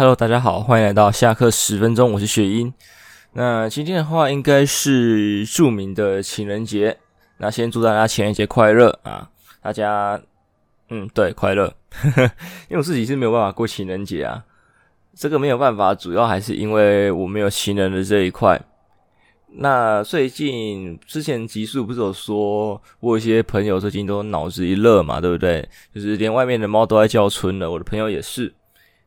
Hello，大家好，欢迎来到下课十分钟，我是雪英。那今天的话，应该是著名的情人节。那先祝大家情人节快乐啊！大家，嗯，对，快乐。因为我自己是没有办法过情人节啊，这个没有办法，主要还是因为我没有情人的这一块。那最近之前集数不是有说，我有一些朋友最近都脑子一热嘛，对不对？就是连外面的猫都在叫春了，我的朋友也是。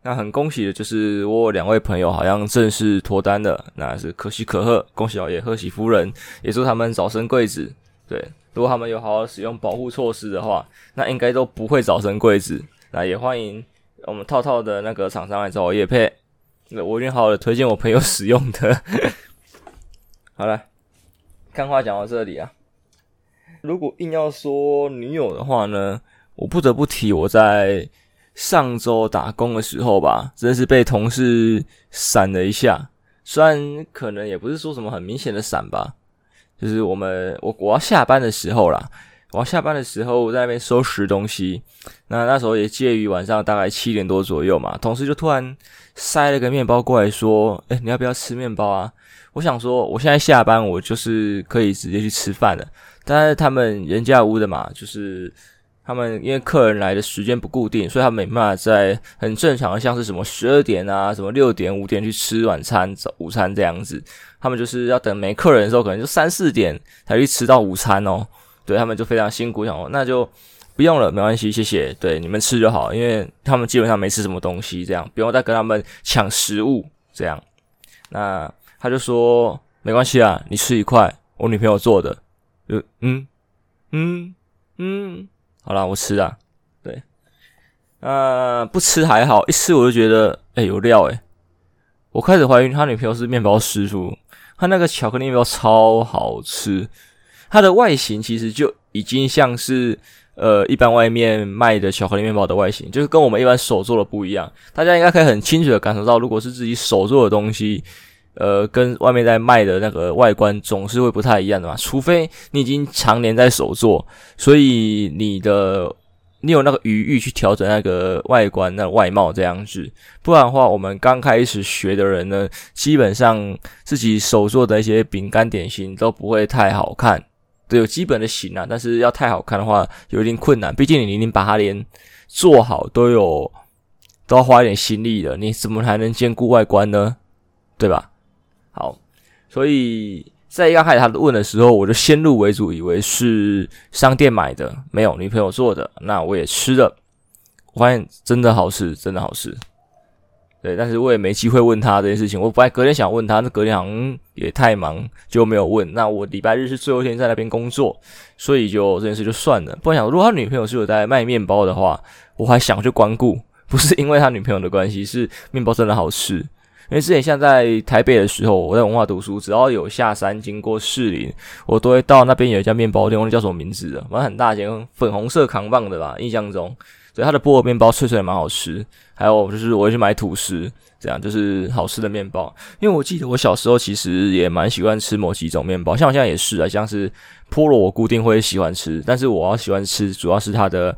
那很恭喜的就是我有两位朋友好像正式脱单了，那是可喜可贺，恭喜老爷，贺喜夫人，也祝他们早生贵子。对，如果他们有好好使用保护措施的话，那应该都不会早生贵子。那也欢迎我们套套的那个厂商来找我业配，那我已经好好的推荐我朋友使用的。好了，看话讲到这里啊，如果硬要说女友的话呢，我不得不提我在。上周打工的时候吧，真是被同事闪了一下。虽然可能也不是说什么很明显的闪吧，就是我们我我要下班的时候啦，我要下班的时候我在那边收拾东西。那那时候也介于晚上大概七点多左右嘛，同事就突然塞了个面包过来说：“诶，你要不要吃面包啊？”我想说，我现在下班，我就是可以直接去吃饭了。但是他们人家屋的嘛，就是。他们因为客人来的时间不固定，所以他们没办法在很正常的，像是什么十二点啊、什么六点、五点去吃晚餐、早午餐这样子。他们就是要等没客人的时候，可能就三四点才去吃到午餐哦。对，他们就非常辛苦，想说那就不用了，没关系，谢谢。对，你们吃就好，因为他们基本上没吃什么东西，这样不用再跟他们抢食物这样。那他就说没关系啊，你吃一块，我女朋友做的。就嗯嗯嗯。好啦，我吃啦。对，呃，不吃还好，一吃我就觉得，哎、有料诶。我开始怀疑他女朋友是面包师傅，他那个巧克力面包超好吃，它的外形其实就已经像是呃一般外面卖的巧克力面包的外形，就是跟我们一般手做的不一样。大家应该可以很清楚的感受到，如果是自己手做的东西。呃，跟外面在卖的那个外观总是会不太一样的嘛，除非你已经常年在手做，所以你的你有那个余裕去调整那个外观、那外貌这样子，不然的话，我们刚开始学的人呢，基本上自己手做的一些饼干点心都不会太好看，对，有基本的型啊，但是要太好看的话，有一点困难，毕竟你已经把它连做好都有都要花一点心力的，你怎么还能兼顾外观呢？对吧？好，所以在一刚开始他问的时候，我就先入为主，以为是商店买的，没有女朋友做的。那我也吃了，我发现真的好吃，真的好吃。对，但是我也没机会问他这件事情。我本来隔天想问他，那隔天好像也太忙，就没有问。那我礼拜日是最后一天在那边工作，所以就这件事就算了。不然想，如果他女朋友是有在卖面包的话，我还想去光顾，不是因为他女朋友的关系，是面包真的好吃。因为之前像在台北的时候，我在文化读书，只要有下山经过士林，我都会到那边有一家面包店，忘记叫什么名字了，反正很大间，粉红色扛棒的吧，印象中，所以它的菠萝面包脆脆的蛮好吃。还有就是我会去买吐司，这样就是好吃的面包。因为我记得我小时候其实也蛮喜欢吃某几种面包，像我现在也是啊，像是菠萝我固定会喜欢吃，但是我要喜欢吃主要是它的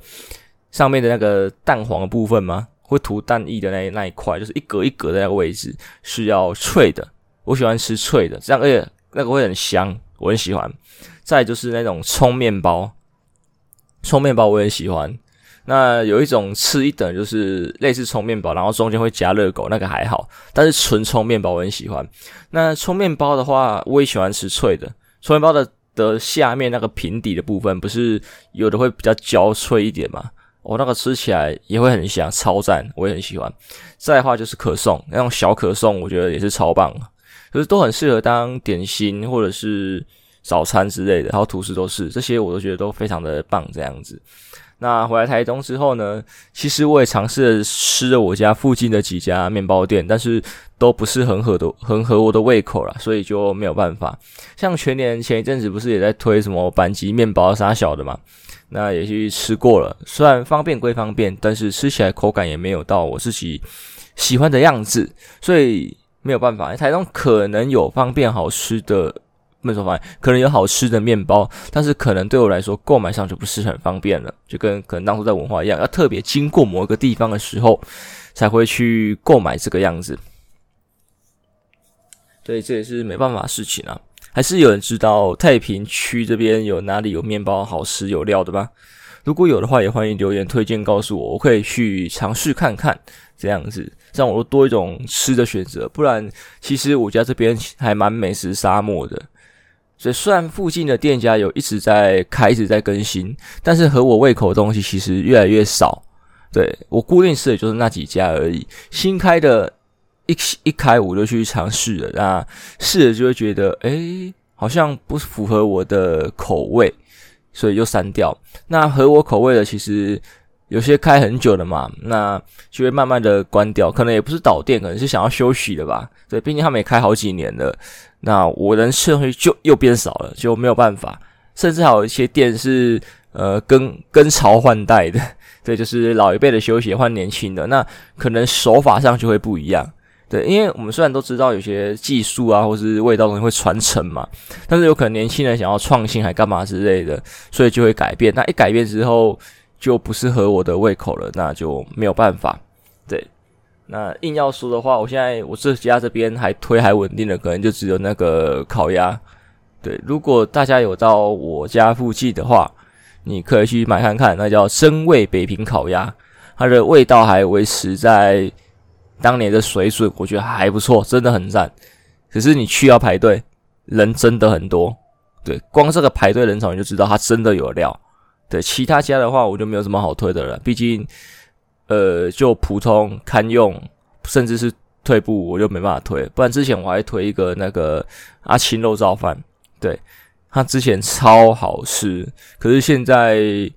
上面的那个蛋黄的部分吗？会涂蛋液的那那一块，就是一格一格的那个位置是要脆的，我喜欢吃脆的，这样而且那个会很香，我很喜欢。再就是那种葱面包，葱面包我也喜欢。那有一种吃一等，就是类似葱面包，然后中间会夹热狗，那个还好。但是纯葱面包我很喜欢。那葱面包的话，我也喜欢吃脆的。葱面包的的下面那个平底的部分，不是有的会比较焦脆一点吗？我、那个吃起来也会很香，超赞，我也很喜欢。再的话就是可颂，那种小可颂，我觉得也是超棒，就是都很适合当点心或者是早餐之类的，然后吐司都是，这些我都觉得都非常的棒，这样子。那回来台东之后呢，其实我也尝试吃了我家附近的几家面包店，但是都不是很合的，很合我的胃口啦，所以就没有办法。像全年前一阵子不是也在推什么板吉面包啥小的嘛？那也去吃过了，虽然方便归方便，但是吃起来口感也没有到我自己喜欢的样子，所以没有办法。台东可能有方便好吃的不能说方便，可能有好吃的面包，但是可能对我来说购买上就不是很方便了，就跟可能当初在文化一样，要特别经过某一个地方的时候才会去购买这个样子。对，这也是没办法的事情啊。还是有人知道太平区这边有哪里有面包好吃有料的吗？如果有的话，也欢迎留言推荐告诉我，我可以去尝试看看，这样子让我多一种吃的选择。不然，其实我家这边还蛮美食沙漠的。所以，虽然附近的店家有一直在开，一直在更新，但是合我胃口的东西其实越来越少。对，我固定吃的就是那几家而已，新开的。一一开我就去尝试了，那试了就会觉得，诶、欸，好像不符合我的口味，所以就删掉。那合我口味的，其实有些开很久了嘛，那就会慢慢的关掉。可能也不是倒店，可能是想要休息的吧。对，毕竟他们也开好几年了，那我能吃的东西就又变少了，就没有办法。甚至还有一些店是呃更更朝换代的，对，就是老一辈的休息换年轻的，那可能手法上就会不一样。对，因为我们虽然都知道有些技术啊，或是味道东西会传承嘛，但是有可能年轻人想要创新还干嘛之类的，所以就会改变。那一改变之后，就不适合我的胃口了，那就没有办法。对，那硬要说的话，我现在我这家这边还推还稳定的，可能就只有那个烤鸭。对，如果大家有到我家附近的话，你可以去买看看，那叫真味北平烤鸭，它的味道还维持在。当年的水准，我觉得还不错，真的很赞。可是你去要排队，人真的很多。对，光这个排队人潮你就知道它真的有料。对，其他家的话我就没有什么好推的了，毕竟，呃，就普通堪用，甚至是退步，我就没办法推。不然之前我还推一个那个阿青肉燥饭，对，它之前超好吃，可是现在。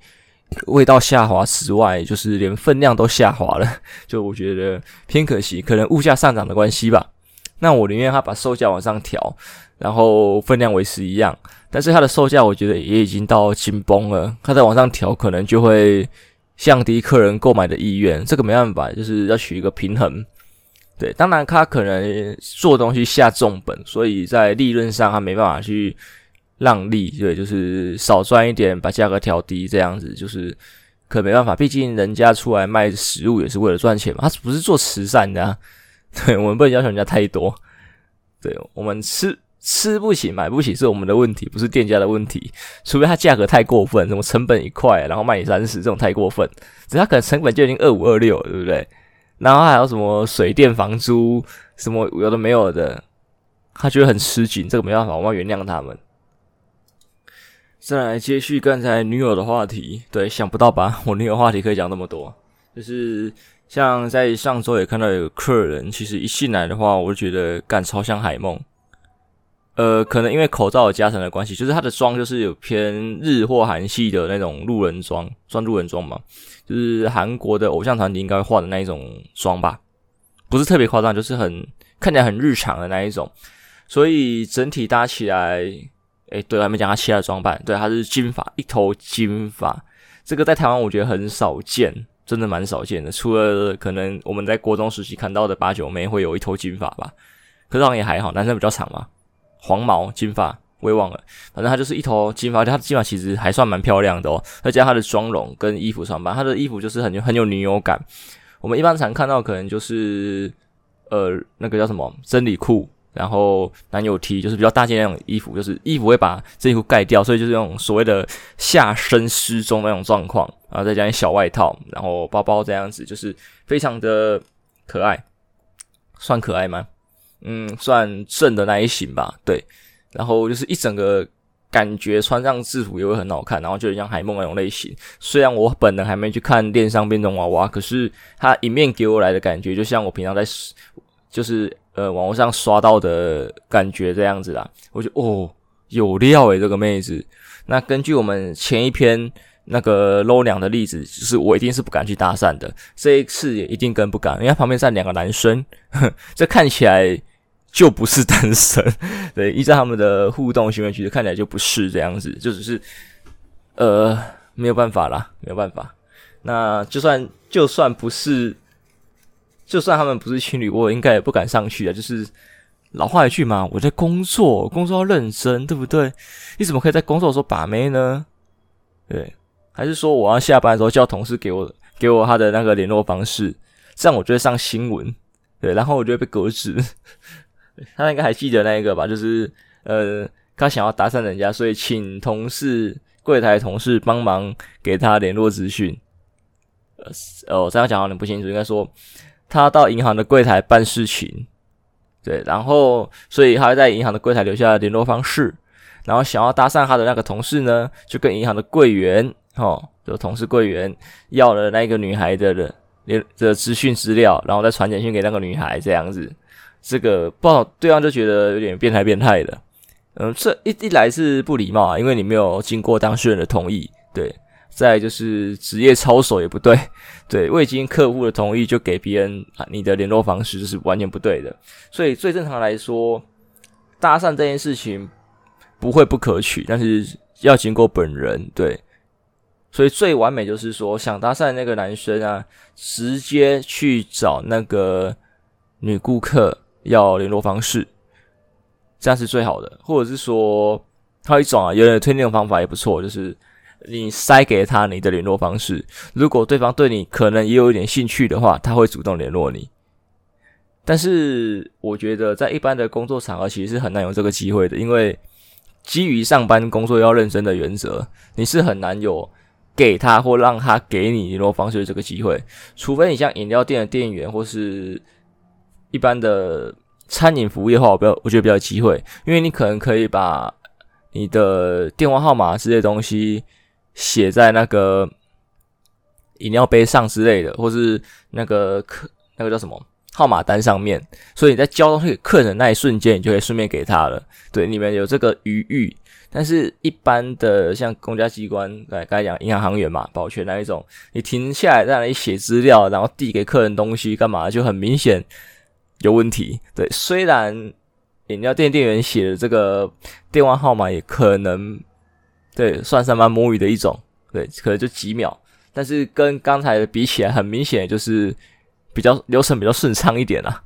味道下滑之外，就是连分量都下滑了，就我觉得偏可惜，可能物价上涨的关系吧。那我宁愿他把售价往上调，然后分量维持一样，但是它的售价我觉得也已经到紧绷了，它再往上调可能就会降低客人购买的意愿，这个没办法，就是要取一个平衡。对，当然他可能做东西下重本，所以在利润上他没办法去。让利，对，就是少赚一点，把价格调低，这样子就是可没办法，毕竟人家出来卖食物也是为了赚钱嘛，他不是做慈善的。对，我们不能要求人家太多，对，我们吃吃不起，买不起是我们的问题，不是店家的问题。除非他价格太过分，什么成本一块，然后卖你三十，这种太过分。只他可能成本就已经二五二六，对不对？然后还有什么水电房租，什么有的没有的，他觉得很吃紧，这个没办法，我们要原谅他们。再来接续刚才女友的话题，对，想不到吧？我女友话题可以讲那么多，就是像在上周也看到有客人，其实一进来的话，我就觉得干超像海梦。呃，可能因为口罩有加成的关系，就是他的妆就是有偏日或韩系的那种路人妆，算路人妆嘛，就是韩国的偶像团体应该会画的那一种妆吧，不是特别夸张，就是很看起来很日常的那一种，所以整体搭起来。诶，对，还没讲他其他的装扮。对，他是金发，一头金发，这个在台湾我觉得很少见，真的蛮少见的。除了可能我们在国中时期看到的八九妹会有一头金发吧，可是好像也还好，男生比较长嘛，黄毛金发我也忘了，反正他就是一头金发，他的金发其实还算蛮漂亮的哦。再加上他的妆容跟衣服穿扮，他的衣服就是很很有女友感。我们一般常看到可能就是呃那个叫什么真理裤。然后男友 T 就是比较大件那种衣服，就是衣服会把这衣服盖掉，所以就是那种所谓的下身失踪那种状况。然后再加一小外套，然后包包这样子，就是非常的可爱，算可爱吗？嗯，算正的那一型吧。对，然后就是一整个感觉穿上制服也会很好看，然后就像海梦那种类型。虽然我本人还没去看电商变装娃娃，可是它一面给我来的感觉，就像我平常在就是。呃，网络上刷到的感觉这样子啦，我觉得哦，有料诶，这个妹子。那根据我们前一篇那个 low 娘的例子，就是我一定是不敢去搭讪的。这一次也一定更不敢，因为旁边站两个男生，呵，这看起来就不是单身。对，依照他们的互动行为举止，看起来就不是这样子，就只是呃没有办法啦，没有办法。那就算就算不是。就算他们不是情侣，我应该也不敢上去啊。就是老话一句嘛，我在工作，工作要认真，对不对？你怎么可以在工作的时候把妹呢？对，还是说我要下班的时候叫同事给我给我他的那个联络方式，这样我就会上新闻，对，然后我就会被革职。他应该还记得那一个吧？就是呃，他想要搭讪人家，所以请同事柜台同事帮忙给他联络资讯。呃，哦，这样讲好像不清楚，应该说他到银行的柜台办事情。对，然后所以他在银行的柜台留下联络方式，然后想要搭讪他的那个同事呢，就跟银行的柜员，哦，就同事柜员要了那个女孩的的的资讯资料，然后再传简讯给那个女孩，这样子，这个不好，对方就觉得有点变态变态的，嗯，这一一来是不礼貌啊，因为你没有经过当事人的同意，对。再就是职业操守也不对，对，未经客户的同意就给别人啊你的联络方式，这是完全不对的。所以最正常来说，搭讪这件事情不会不可取，但是要经过本人。对，所以最完美就是说，想搭讪那个男生啊，直接去找那个女顾客要联络方式，这样是最好的。或者是说，还有一种啊，有人推荐的方法也不错，就是。你塞给他你的联络方式，如果对方对你可能也有一点兴趣的话，他会主动联络你。但是我觉得在一般的工作场合，其实是很难有这个机会的，因为基于上班工作要认真的原则，你是很难有给他或让他给你联络方式的这个机会，除非你像饮料店的店员或是一般的餐饮服务业话，我比较我觉得比较机会，因为你可能可以把你的电话号码之类东西。写在那个饮料杯上之类的，或是那个客那个叫什么号码单上面，所以你在交东西给客人那一瞬间，你就可以顺便给他了。对，你们有这个余裕，但是一般的像公家机关，来刚才讲银行行员嘛，保全那一种，你停下来在那里写资料，然后递给客人东西干嘛，就很明显有问题。对，虽然饮料店店员写的这个电话号码也可能。对，算是蛮摸鱼的一种，对，可能就几秒，但是跟刚才的比起来，很明显就是比较流程比较顺畅一点啦。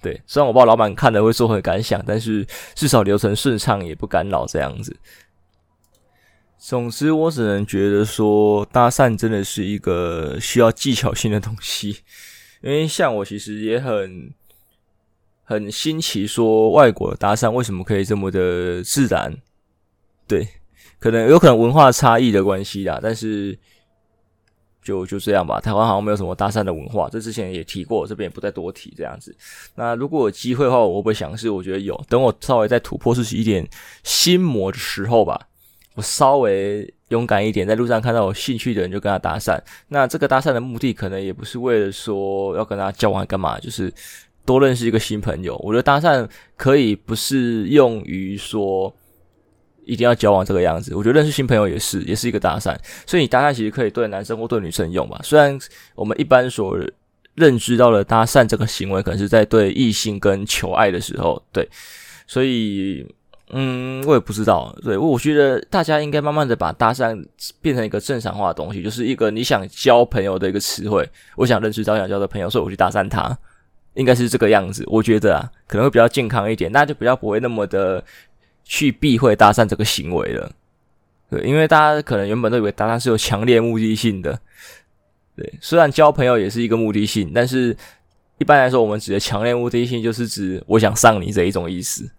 对，虽然我不知道老板看了会作何感想，但是至少流程顺畅，也不干扰这样子。总之，我只能觉得说，搭讪真的是一个需要技巧性的东西，因为像我其实也很 很新奇，说外国搭讪为什么可以这么的自然？对。可能有可能文化差异的关系啦，但是就就这样吧。台湾好像没有什么搭讪的文化，这之前也提过，这边也不再多提这样子。那如果有机会的话，我会不会想试？我觉得有。等我稍微再突破自己一点心魔的时候吧，我稍微勇敢一点，在路上看到有兴趣的人就跟他搭讪。那这个搭讪的目的可能也不是为了说要跟他交往干嘛，就是多认识一个新朋友。我觉得搭讪可以不是用于说。一定要交往这个样子，我觉得认识新朋友也是，也是一个搭讪。所以你搭讪其实可以对男生或对女生用吧。虽然我们一般所认知到的搭讪这个行为，可能是在对异性跟求爱的时候，对。所以，嗯，我也不知道。对，我觉得大家应该慢慢的把搭讪变成一个正常化的东西，就是一个你想交朋友的一个词汇。我想认识到想交的朋友，所以我去搭讪他，应该是这个样子。我觉得啊，可能会比较健康一点，那就比较不会那么的。去避讳搭讪这个行为了，对，因为大家可能原本都以为搭讪是有强烈目的性的，对，虽然交朋友也是一个目的性，但是一般来说，我们指的强烈目的性就是指我想上你这一种意思，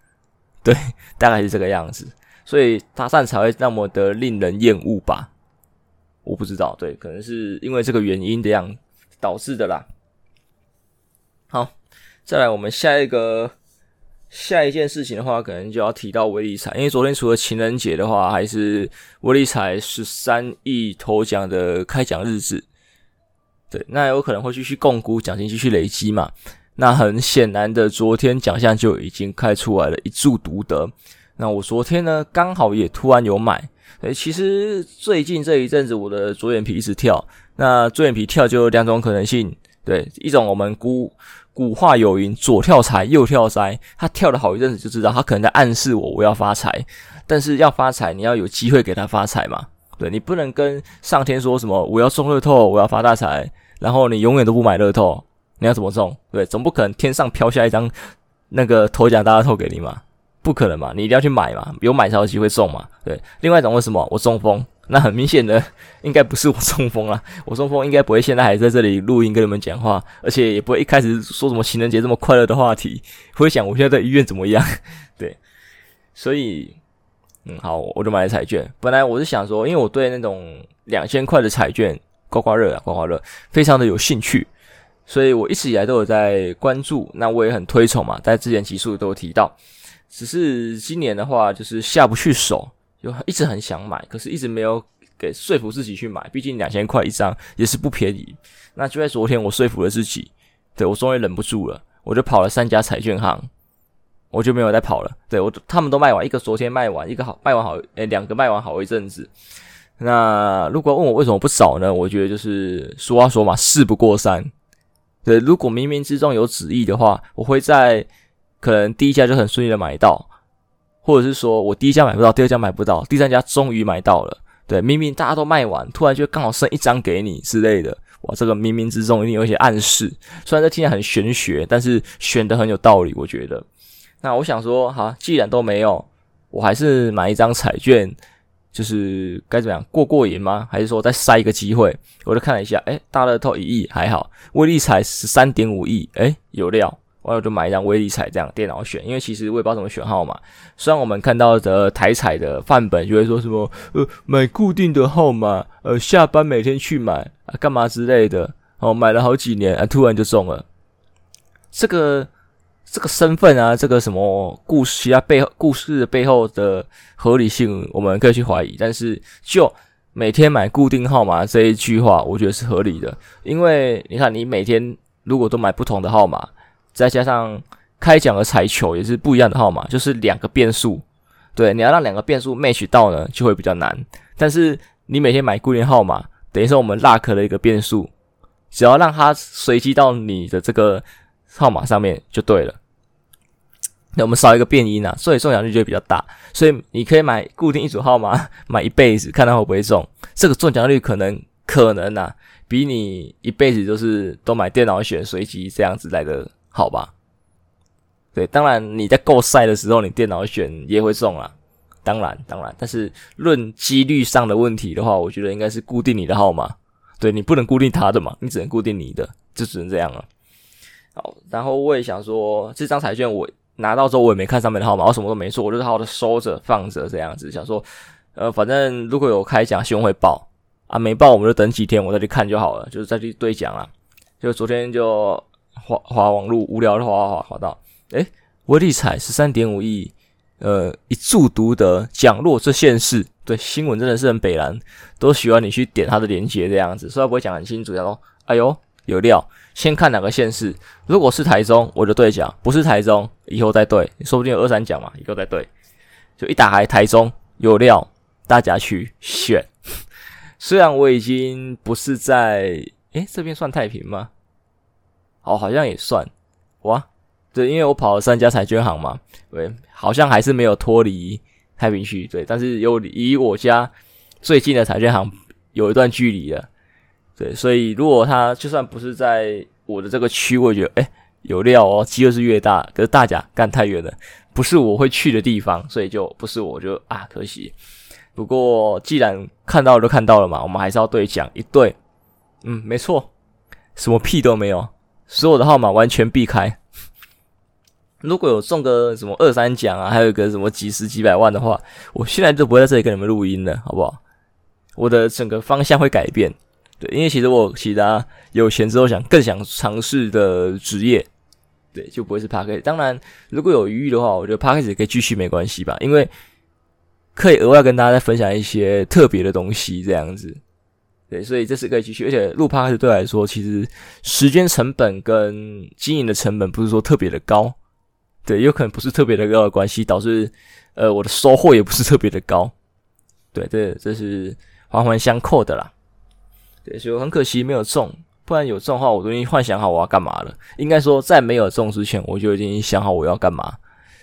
对，大概是这个样子，所以搭讪才会那么的令人厌恶吧？我不知道，对，可能是因为这个原因的样导致的啦。好，再来我们下一个。下一件事情的话，可能就要提到威力彩，因为昨天除了情人节的话，还是威力彩十三亿头奖的开奖日子。对，那有可能会继续摃龟奖金继续累积嘛？那很显然的，昨天奖项就已经开出来了，一注独得。那我昨天呢，刚好也突然有买。诶，其实最近这一阵子，我的左眼皮一直跳。那左眼皮跳就有两种可能性，对，一种我们古。古话有云：“左跳财，右跳灾。”他跳了好一阵子，就知道他可能在暗示我，我要发财。但是要发财，你要有机会给他发财嘛？对，你不能跟上天说什么“我要中乐透，我要发大财”，然后你永远都不买乐透，你要怎么中？对，总不可能天上飘下一张那个头奖大乐透给你嘛？不可能嘛，你一定要去买嘛，有买才有机会中嘛。对，另外一种为什么我中风？那很明显的应该不是我中风啦，我中风应该不会现在还在这里录音跟你们讲话，而且也不会一开始说什么情人节这么快乐的话题，会想我现在在医院怎么样？对，所以嗯好，我就买了彩券。本来我是想说，因为我对那种两千块的彩券刮刮乐啊刮刮乐非常的有兴趣，所以我一直以来都有在关注，那我也很推崇嘛，在之前集数都有提到。只是今年的话，就是下不去手，就一直很想买，可是一直没有给说服自己去买。毕竟两千块一张也是不便宜。那就在昨天，我说服了自己，对，我终于忍不住了，我就跑了三家彩券行，我就没有再跑了。对，我他们都卖完，一个昨天卖完，一个好卖完好，诶，两个卖完好一阵子。那如果问我为什么不找呢？我觉得就是俗话说嘛，事不过三。对，如果冥冥之中有旨意的话，我会在。可能第一家就很顺利的买到，或者是说我第一家买不到，第二家买不到，第三家终于买到了。对，明明大家都卖完，突然就刚好剩一张给你之类的。哇，这个冥冥之中一定有一些暗示。虽然这听起来很玄学，但是选的很有道理，我觉得。那我想说，好，既然都没有，我还是买一张彩券，就是该怎么样过过瘾吗？还是说再塞一个机会？我就看了一下，诶，大乐透一亿还好，威力彩十三点五亿，诶，有料。我就买一张威利彩这样电脑选，因为其实我也不知道怎么选号码。虽然我们看到的台彩的范本就会说什么呃买固定的号码，呃下班每天去买啊干嘛之类的，哦买了好几年啊突然就中了。这个这个身份啊，这个什么故事，其他背后故事背后的合理性，我们可以去怀疑。但是就每天买固定号码这一句话，我觉得是合理的，因为你看你每天如果都买不同的号码。再加上开奖的彩球也是不一样的号码，就是两个变数。对，你要让两个变数 match 到呢，就会比较难。但是你每天买固定号码，等于说我们 luck 的一个变数，只要让它随机到你的这个号码上面就对了。那我们少一个变因啊，所以中奖率就会比较大。所以你可以买固定一组号码，买一辈子，看它会不会中。这个中奖率可能可能啊，比你一辈子就是都买电脑选随机这样子来的。好吧，对，当然你在够晒的时候，你电脑选也会中啊，当然当然，但是论几率上的问题的话，我觉得应该是固定你的号码，对，你不能固定他的嘛，你只能固定你的，就只能这样了。好，然后我也想说，这张彩券我拿到之后，我也没看上面的号码，我什么都没做，我就是好好的收着放着这样子，想说，呃，反正如果有开奖，希望会爆啊，没爆我们就等几天，我再去看就好了，就是再去兑奖啊，就昨天就。滑滑网路无聊的滑滑滑滑到，诶，威力彩十三点五亿，呃，一注独得，奖落这县市，对，新闻真的是很北蓝，都喜欢你去点他的链接这样子，虽然不会讲很清楚，然后，哎呦，有料，先看哪个县市，如果是台中，我就兑奖，不是台中，以后再兑，说不定有二三奖嘛，以后再兑，就一打开台中有料，大家去选，虽然我已经不是在，诶，这边算太平吗？哦，好像也算。哇，对，因为我跑了三家彩券行嘛，对，好像还是没有脱离太平区，对，但是有离我家最近的彩券行有一段距离了，对，所以如果他就算不是在我的这个区，我觉得诶有料哦，机会是越大，可是大家干太远了，不是我会去的地方，所以就不是我就啊可惜。不过既然看到都看到了嘛，我们还是要兑奖一对，嗯，没错，什么屁都没有。所有的号码完全避开。如果有中个什么二三奖啊，还有个什么几十几百万的话，我现在就不会在这里跟你们录音了，好不好？我的整个方向会改变。对，因为其实我其他有钱之后想更想尝试的职业，对，就不会是 Podcast。当然，如果有余裕的话，我觉得 Podcast 也可以继续，没关系吧？因为可以额外跟大家再分享一些特别的东西，这样子。对，所以这是可以继续，而且录 p o 对我来说，其实时间成本跟经营的成本不是说特别的高，对，有可能不是特别的高的关系，导致呃我的收获也不是特别的高，对，这这是环环相扣的啦。对，所以很可惜没有中，不然有中的话，我都已经幻想好我要干嘛了。应该说，在没有中之前，我就已经想好我要干嘛。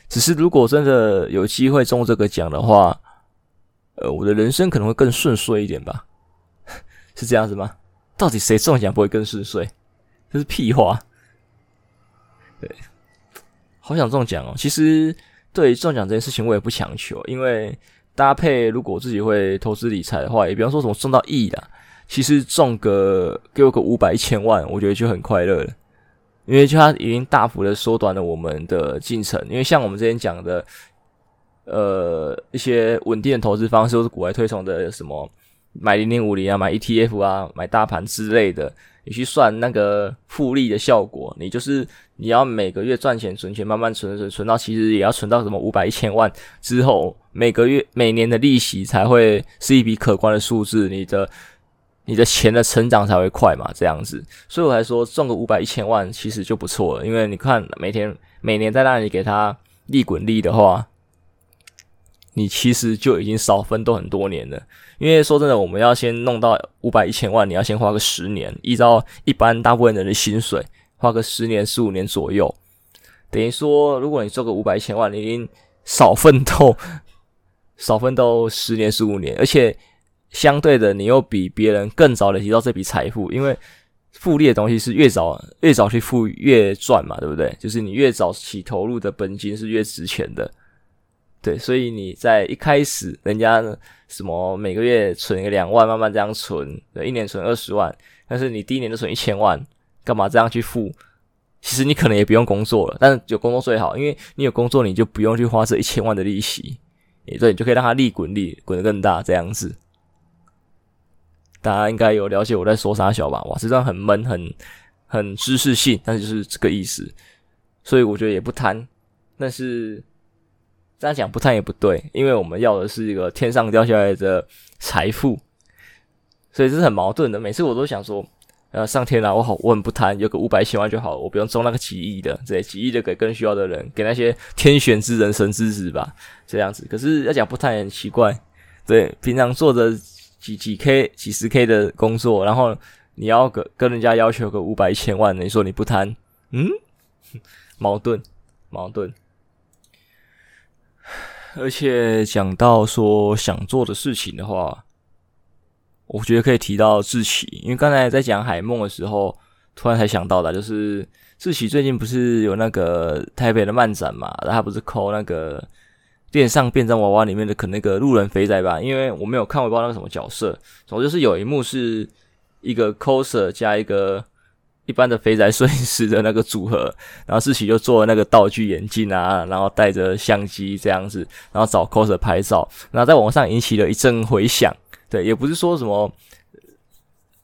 只是如果真的有机会中这个奖的话，呃，我的人生可能会更顺遂一点吧。是这样子吗？到底谁中奖不会更顺遂？这是屁话。对，好想中奖哦。其实对于中奖这件事情，我也不强求，因为搭配如果自己会投资理财的话，也比方说什么中到亿啦，其实中个给我个五百一千万，我觉得就很快乐了。因为就它已经大幅的缩短了我们的进程。因为像我们之前讲的，呃，一些稳定的投资方式，都是国外推崇的，什么买零零五零啊，买 ETF 啊，买大盘之类的。你去算那个复利的效果，你就是你要每个月赚钱存钱，慢慢存存存到其实也要存到什么五百一千万之后，每个月每年的利息才会是一笔可观的数字，你的你的钱的成长才会快嘛，这样子。所以我才说，中个五百一千万其实就不错了，因为你看每天每年在那里给他利滚利的话。你其实就已经少奋斗很多年了，因为说真的，我们要先弄到五百一千万，你要先花个十年，依照一般大部分人的薪水，花个十年十五年左右，等于说，如果你做个五百一千万，你已经少奋斗，少奋斗十年十五年，而且相对的，你又比别人更早的提到这笔财富，因为复利的东西是越早越早去付越赚嘛，对不对？就是你越早起投入的本金是越值钱的。对，所以你在一开始，人家什么每个月存个两万，慢慢这样存，一年存二十万，但是你第一年就存一千万，干嘛这样去付？其实你可能也不用工作了，但是有工作最好，因为你有工作，你就不用去花这一千万的利息，也对，你就可以让它利滚利，滚得更大，这样子。大家应该有了解我在说啥小吧？哇，这张很闷，很很知识性，但是就是这个意思，所以我觉得也不贪，但是。这样讲不贪也不对，因为我们要的是一个天上掉下来的财富，所以这是很矛盾的。每次我都想说，呃，上天啊，我好，我很不贪，有个五百千万就好，我不用中那个几亿的，这几亿的给更需要的人，给那些天选之人、神之子吧，这样子。可是要讲不贪也很奇怪，对，平常做着几几 K、几十 K 的工作，然后你要跟跟人家要求个五百一千万，你说你不贪，嗯，矛盾，矛盾。而且讲到说想做的事情的话，我觉得可以提到志奇，因为刚才在讲海梦的时候，突然才想到的，就是志奇最近不是有那个台北的漫展嘛，他不是抠那个电上变装娃娃里面的可那个路人肥仔吧？因为我没有看，我不知道那个什么角色，总之是有一幕是一个 coser 加一个。一般的肥宅摄影师的那个组合，然后志祺就做了那个道具眼镜啊，然后带着相机这样子，然后找 coser 拍照，然后在网上引起了一阵回响。对，也不是说什么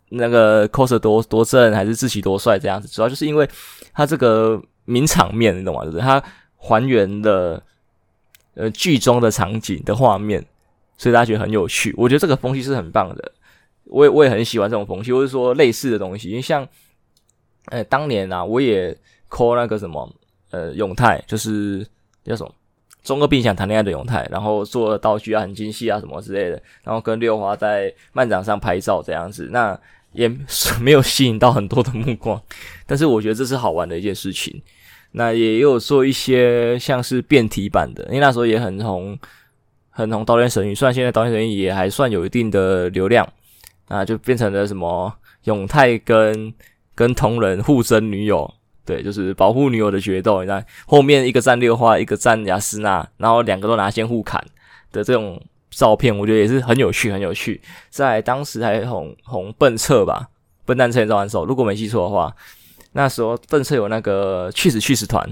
那个 coser 多多正，还是志祺多帅这样子，主要就是因为他这个名场面，你懂吗？就是他还原了呃剧中的场景的画面，所以大家觉得很有趣。我觉得这个风气是很棒的，我也我也很喜欢这种风气，或者说类似的东西，因为像。哎，当年啊，我也 call 那个什么，呃，永泰，就是叫什么中二病想谈恋爱的永泰，然后做道具啊，很精细啊，什么之类的，然后跟六花在漫展上拍照这样子，那也 没有吸引到很多的目光，但是我觉得这是好玩的一件事情。那也有做一些像是变体版的，因为那时候也很红，很红《刀剑神域》，虽然现在《刀剑神域》也还算有一定的流量，啊，就变成了什么永泰跟。跟同人互争女友，对，就是保护女友的决斗。你看后面一个站六花，一个站亚斯娜，然后两个都拿剑互砍的这种照片，我觉得也是很有趣，很有趣。在当时还红红笨策吧，笨蛋车召唤兽，如果没记错的话，那时候笨策有那个去死去死团，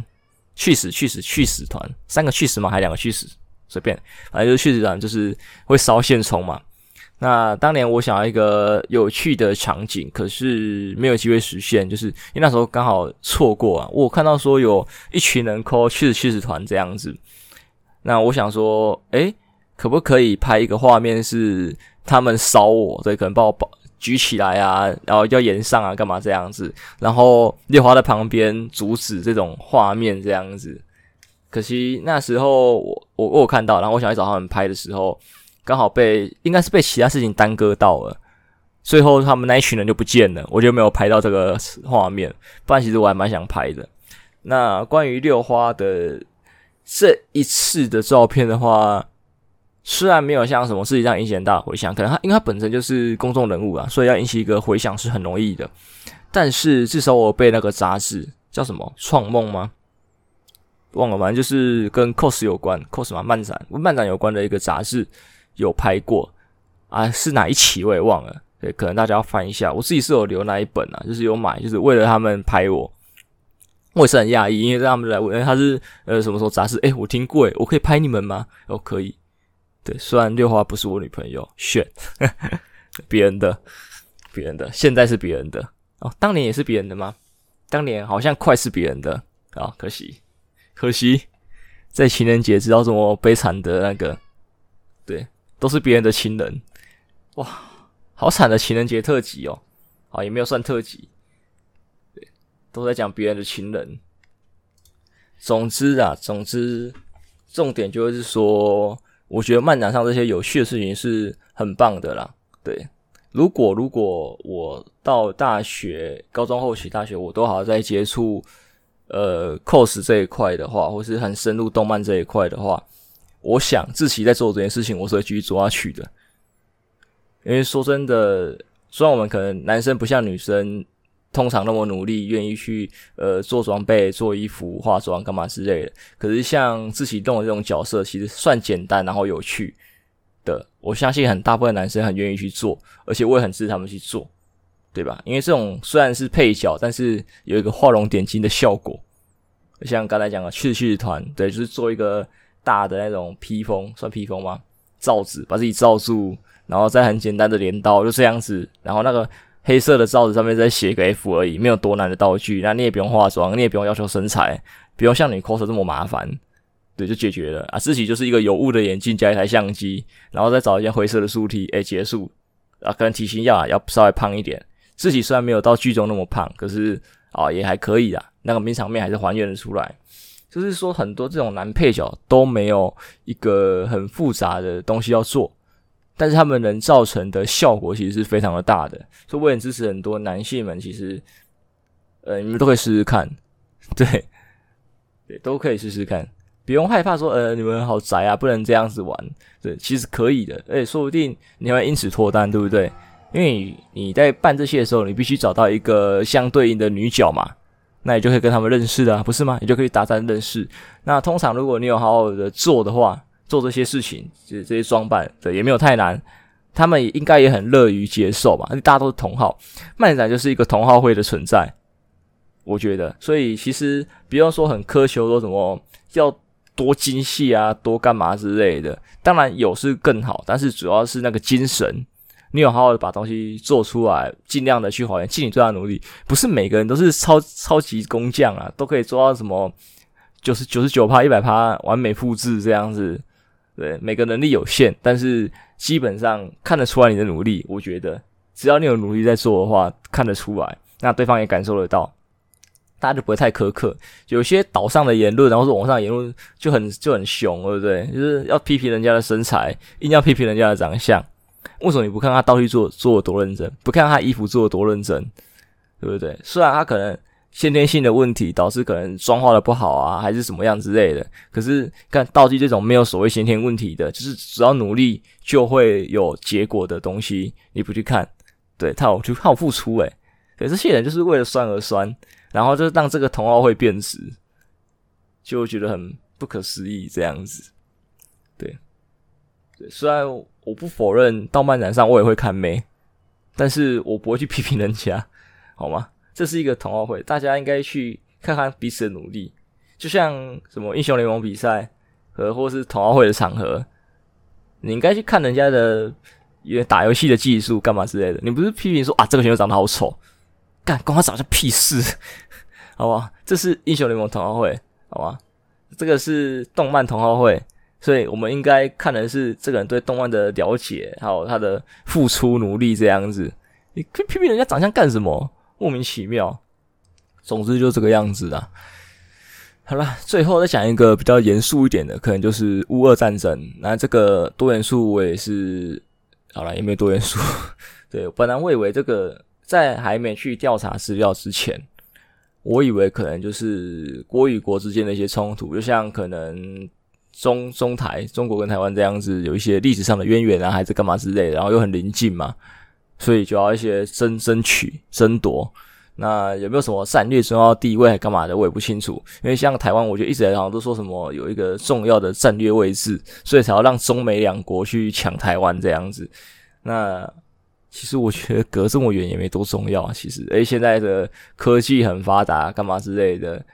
去死去死去死团，三个去死吗？还两个去死？随便，反正就是去死团，就是会烧线虫嘛。那当年我想要一个有趣的场景，可是没有机会实现，就是因为那时候刚好错过啊。我看到说有一群人 call 去死去死团这样子，那我想说，诶，可不可以拍一个画面是他们烧我，对，可能把我抱举起来啊，然后要延上啊，干嘛这样子？然后烈花在旁边阻止这种画面这样子。可惜那时候我我我有看到，然后我想去找他们拍的时候。刚好被应该是被其他事情耽搁到了，最后他们那一群人就不见了，我就没有拍到这个画面。不然其实我还蛮想拍的。那关于六花的这一次的照片的话，虽然没有像什么事情上引起很大回响，可能他因为他本身就是公众人物啊，所以要引起一个回响是很容易的。但是至少我被那个杂志叫什么《创梦》吗？忘了，反正就是跟 cos 有关，cos 嘛，漫展漫展有关的一个杂志有拍过啊，是哪一期我也忘了，对，可能大家要翻一下。我自己是有留那一本啊，就是有买，就是为了他们拍我，我也是很讶异，因为让他们来问，他是呃什么时候杂志？诶，我听过诶，我可以拍你们吗？哦，可以。对，虽然六花不是我女朋友，选别人的，别人的，现在是别人的哦，当年也是别人的吗？当年好像快是别人的啊，可惜，可惜，在情人节知道这么悲惨的那个，都是别人的情人，哇，好惨的情人节特辑哦，啊，也没有算特辑，对，都在讲别人的情人。总之啊，总之，重点就是说。我觉得漫展上这些有趣的事情是很棒的啦。对，如果如果我到大学、高中后期、大学，我都还在接触呃 cos 这一块的话，或是很深入动漫这一块的话，我想志祺在做这件事情，我是会继续做下去的。因为说真的，虽然我们可能男生不像女生。通常那么努力，愿意去呃做装备、做衣服、化妆干嘛之类的。可是像志祺动的这种角色，其实算简单然后有趣的。我相信很大部分男生很愿意去做，而且我也很支持他们去做，对吧？因为这种虽然是配角，但是有一个画龙点睛的效果。像刚才讲的去去团，对，就是做一个大的那种披风，算披风吗？罩子把自己罩住，然后再很简单的镰刀，就这样子，然后那个。黑色的罩子上面再写个 F 而已，没有多难的道具，那你也不用化妆，你也不用要求身材，不用像你 cos 这么麻烦，对，就解决了啊。自己就是一个有雾的眼镜加一台相机，然后再找一件灰色的素 T，诶，结束啊。可能体型要要稍微胖一点，自己虽然没有到剧中那么胖，可是啊也还可以啦，那个名场面还是还原得出来。就是说很多这种男配角都没有一个很复杂的东西要做。但是他们能造成的效果其实是非常的大的，所以我也支持很多男性们，其实，呃，你们都可以试试看，对，对，都可以试试看，不用害怕说，呃，你们好宅啊，不能这样子玩，对，其实可以的，而且说不定你会因此脱单，对不对？因为你你在办这些的时候，你必须找到一个相对应的女角嘛，那你就可以跟他们认识的，不是吗？你就可以达成认识。那通常如果你有好好的做的话。做这些事情，这这些装扮，对，也没有太难，他们也应该也很乐于接受吧。大家都是同好，漫展就是一个同好会的存在，我觉得。所以其实不用说很苛求说什么要多精细啊，多干嘛之类的。当然有是更好，但是主要是那个精神，你有好好的把东西做出来，尽量的去还原，尽你最大努力。不是每个人都是超超级工匠啊，都可以做到什么九十九十九趴、一百趴完美复制这样子。对，每个能力有限，但是基本上看得出来你的努力。我觉得只要你有努力在做的话，看得出来，那对方也感受得到，大家就不会太苛刻。有些岛上的言论，然后是网上的言论就很就很凶，对不对？就是要批评人家的身材，硬要批评人家的长相。为什么你不看他道具做做的多认真，不看他衣服做的多认真，对不对？虽然他可能。先天性的问题导致可能妆化的不好啊，还是什么样之类的。可是看道具这种没有所谓先天问题的，就是只要努力就会有结果的东西，你不去看，对，他有就靠付出诶、欸，对，这些人就是为了酸而酸，然后就让这个同好会变质，就觉得很不可思议这样子。对，对，虽然我不否认到漫展上我也会看妹，但是我不会去批评人家，好吗？这是一个同好会，大家应该去看看彼此的努力，就像什么英雄联盟比赛和或是同好会的场合，你应该去看人家的也打游戏的技术干嘛之类的。你不是批评说啊这个选手长得好丑，干关他长相屁事，好吧？这是英雄联盟同好会，好吧？这个是动漫同好会，所以我们应该看的是这个人对动漫的了解，还有他的付出努力这样子。你批评人家长相干什么？莫名其妙，总之就这个样子啦。好了，最后再讲一个比较严肃一点的，可能就是乌俄战争。那这个多元素我也是，好了，也没有多元素。对，本来我以为这个在还没去调查资料之前，我以为可能就是国与国之间的一些冲突，就像可能中中台中国跟台湾这样子，有一些历史上的渊源啊，还是干嘛之类的，然后又很临近嘛。所以就要一些争争取争夺，那有没有什么战略重要地位，还干嘛的，我也不清楚。因为像台湾，我觉得一直来好像都说什么有一个重要的战略位置，所以才要让中美两国去抢台湾这样子。那其实我觉得隔这么远也没多重要啊。其实，诶，现在的科技很发达，干嘛之类的，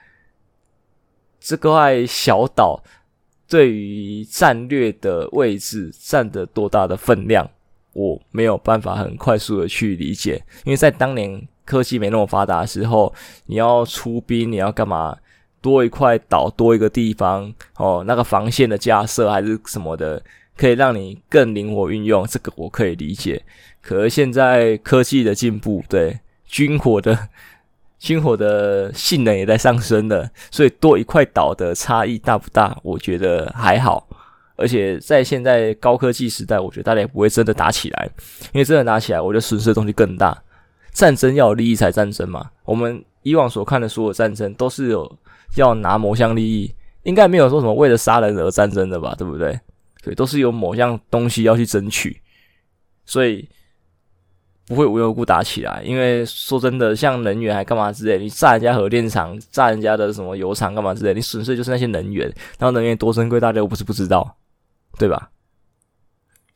这块小岛对于战略的位置占得多大的分量，我没有办法很快速的去理解。因为在当年。科技没那么发达的时候，你要出兵，你要干嘛？多一块岛，多一个地方哦，那个防线的架设还是什么的，可以让你更灵活运用，这个我可以理解。可是现在科技的进步，对军火的军火的性能也在上升了，所以多一块岛的差异大不大？我觉得还好。而且在现在高科技时代，我觉得大家也不会真的打起来，因为真的打起来，我觉得损失的东西更大。战争要有利益才战争嘛？我们以往所看的所有战争都是有要拿某项利益，应该没有说什么为了杀人而战争的吧？对不对？对，都是有某项东西要去争取，所以不会无缘无故打起来。因为说真的，像能源还干嘛之类，你炸人家核电厂、炸人家的什么油厂干嘛之类，你损失就是那些能源，然后能源多珍贵，大家又不是不知道，对吧？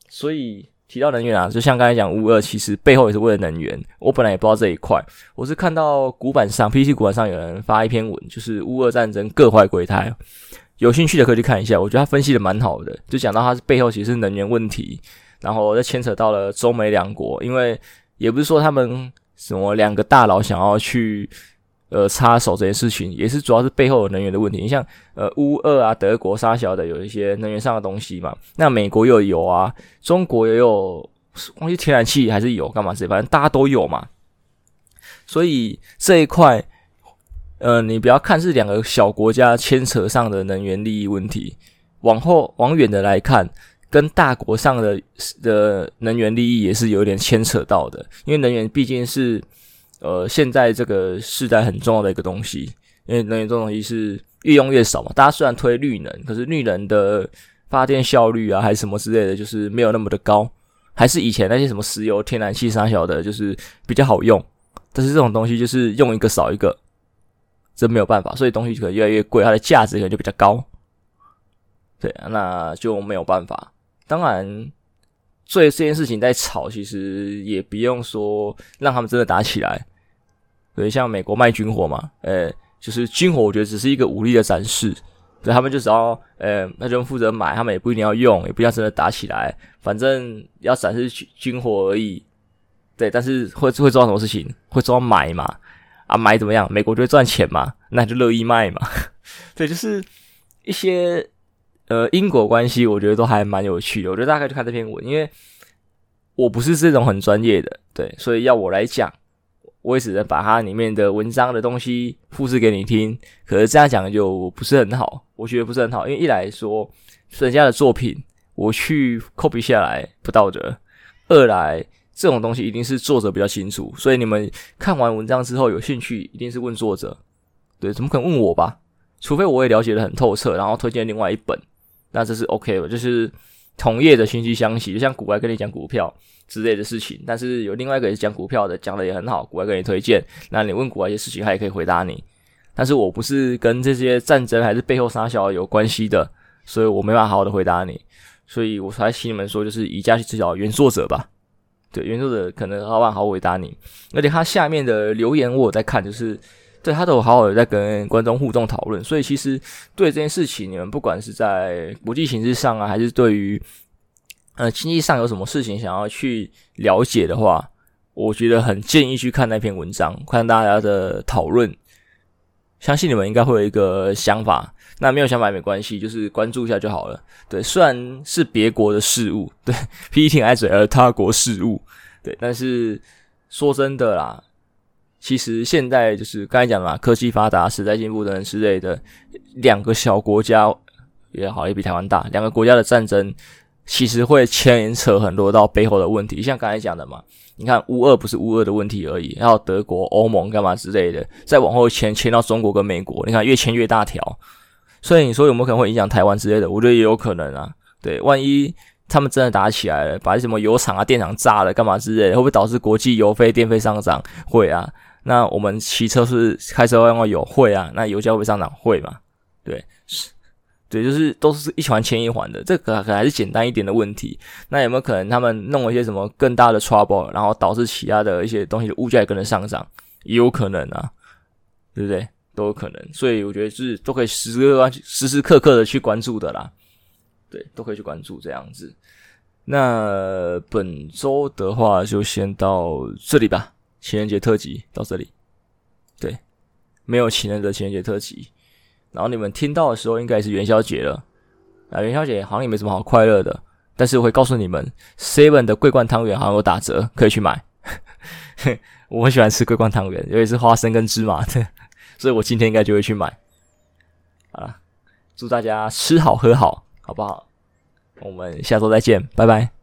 所以。提到能源啊，就像刚才讲乌俄，其实背后也是为了能源。我本来也不知道这一块，我是看到古板上 PC 古板上有人发一篇文，就是乌俄战争各怀鬼胎，有兴趣的可以去看一下。我觉得他分析的蛮好的，就讲到他是背后其实是能源问题，然后再牵扯到了中美两国，因为也不是说他们什么两个大佬想要去。呃，插手这件事情也是主要是背后有能源的问题。你像呃，乌俄啊，德国沙小的有一些能源上的东西嘛。那美国又有啊，中国也有，忘记天然气还是有干嘛之类，反正大家都有嘛。所以这一块，呃，你不要看是两个小国家牵扯上的能源利益问题，往后往远的来看，跟大国上的的能源利益也是有点牵扯到的，因为能源毕竟是。呃，现在这个时代很重要的一个东西，因为能源这种东西是越用越少嘛。大家虽然推绿能，可是绿能的发电效率啊，还是什么之类的，就是没有那么的高，还是以前那些什么石油、天然气啥小的，就是比较好用。但是这种东西就是用一个少一个，这没有办法，所以东西可能越来越贵，它的价值可能就比较高。对，那就没有办法。当然。所以这件事情在吵，其实也不用说让他们真的打起来。对，像美国卖军火嘛，呃，就是军火，我觉得只是一个武力的展示。对，他们就只要，呃，那就负责买，他们也不一定要用，也不要真的打起来，反正要展示军军火而已。对，但是会会做到什么事情？会做到买嘛？啊，买怎么样？美国就会赚钱嘛？那就乐意卖嘛？对，就是一些。呃，因果关系我觉得都还蛮有趣的。我觉得大概就看这篇文，因为我不是这种很专业的，对，所以要我来讲，我也只能把它里面的文章的东西复制给你听。可是这样讲就不是很好，我觉得不是很好，因为一来说人家的作品我去 copy 下来不道德，二来这种东西一定是作者比较清楚，所以你们看完文章之后有兴趣，一定是问作者，对，怎么可能问我吧？除非我也了解的很透彻，然后推荐另外一本。那这是 OK 的，就是同业的信息相惜，就像股外跟你讲股票之类的事情，但是有另外一个也是讲股票的，讲的也很好，股外跟你推荐，那你问股外一些事情，他也可以回答你。但是我不是跟这些战争还是背后杀小有关系的，所以我没办法好好的回答你，所以我才请你们说，就是以家去知晓原作者吧。对，原作者可能好办好回答你，而且他下面的留言我有在看，就是。对，他都好好的在跟观众互动讨论，所以其实对这件事情，你们不管是在国际形势上啊，还是对于呃经济上有什么事情想要去了解的话，我觉得很建议去看那篇文章，看大家的讨论，相信你们应该会有一个想法。那没有想法也没关系，就是关注一下就好了。对，虽然是别国的事物，对，批评爱嘴而他国事务，对，但是说真的啦。其实现在就是刚才讲的嘛，科技发达、时代进步等等之类的，两个小国家也好，也比台湾大。两个国家的战争，其实会牵扯很多到背后的问题。像刚才讲的嘛，你看乌俄不是乌俄的问题而已，然后德国、欧盟干嘛之类的，再往后牵牵到中国跟美国，你看越牵越大条。所以你说有没有可能会影响台湾之类的？我觉得也有可能啊。对，万一他们真的打起来了，把什么油厂啊、电厂炸了干嘛之类的，会不会导致国际油费、电费上涨？会啊。那我们骑车是开车要有会啊，那油价会上涨会嘛？对，是，对，就是都是一环牵一环的，这个可还是简单一点的问题。那有没有可能他们弄了一些什么更大的 trouble，然后导致其他的一些东西的物价也跟着上涨？也有可能啊，对不对？都有可能，所以我觉得是都可以时刻时时刻刻的去关注的啦。对，都可以去关注这样子。那本周的话就先到这里吧，情人节特辑到这里。对，没有情人的情人节特辑。然后你们听到的时候，应该也是元宵节了。啊，元宵节好像也没什么好快乐的，但是我会告诉你们，Seven 的桂冠汤圆好像有打折，可以去买。我很喜欢吃桂冠汤圆，尤其是花生跟芝麻的，所以我今天应该就会去买。好了，祝大家吃好喝好，好不好？我们下周再见，拜拜。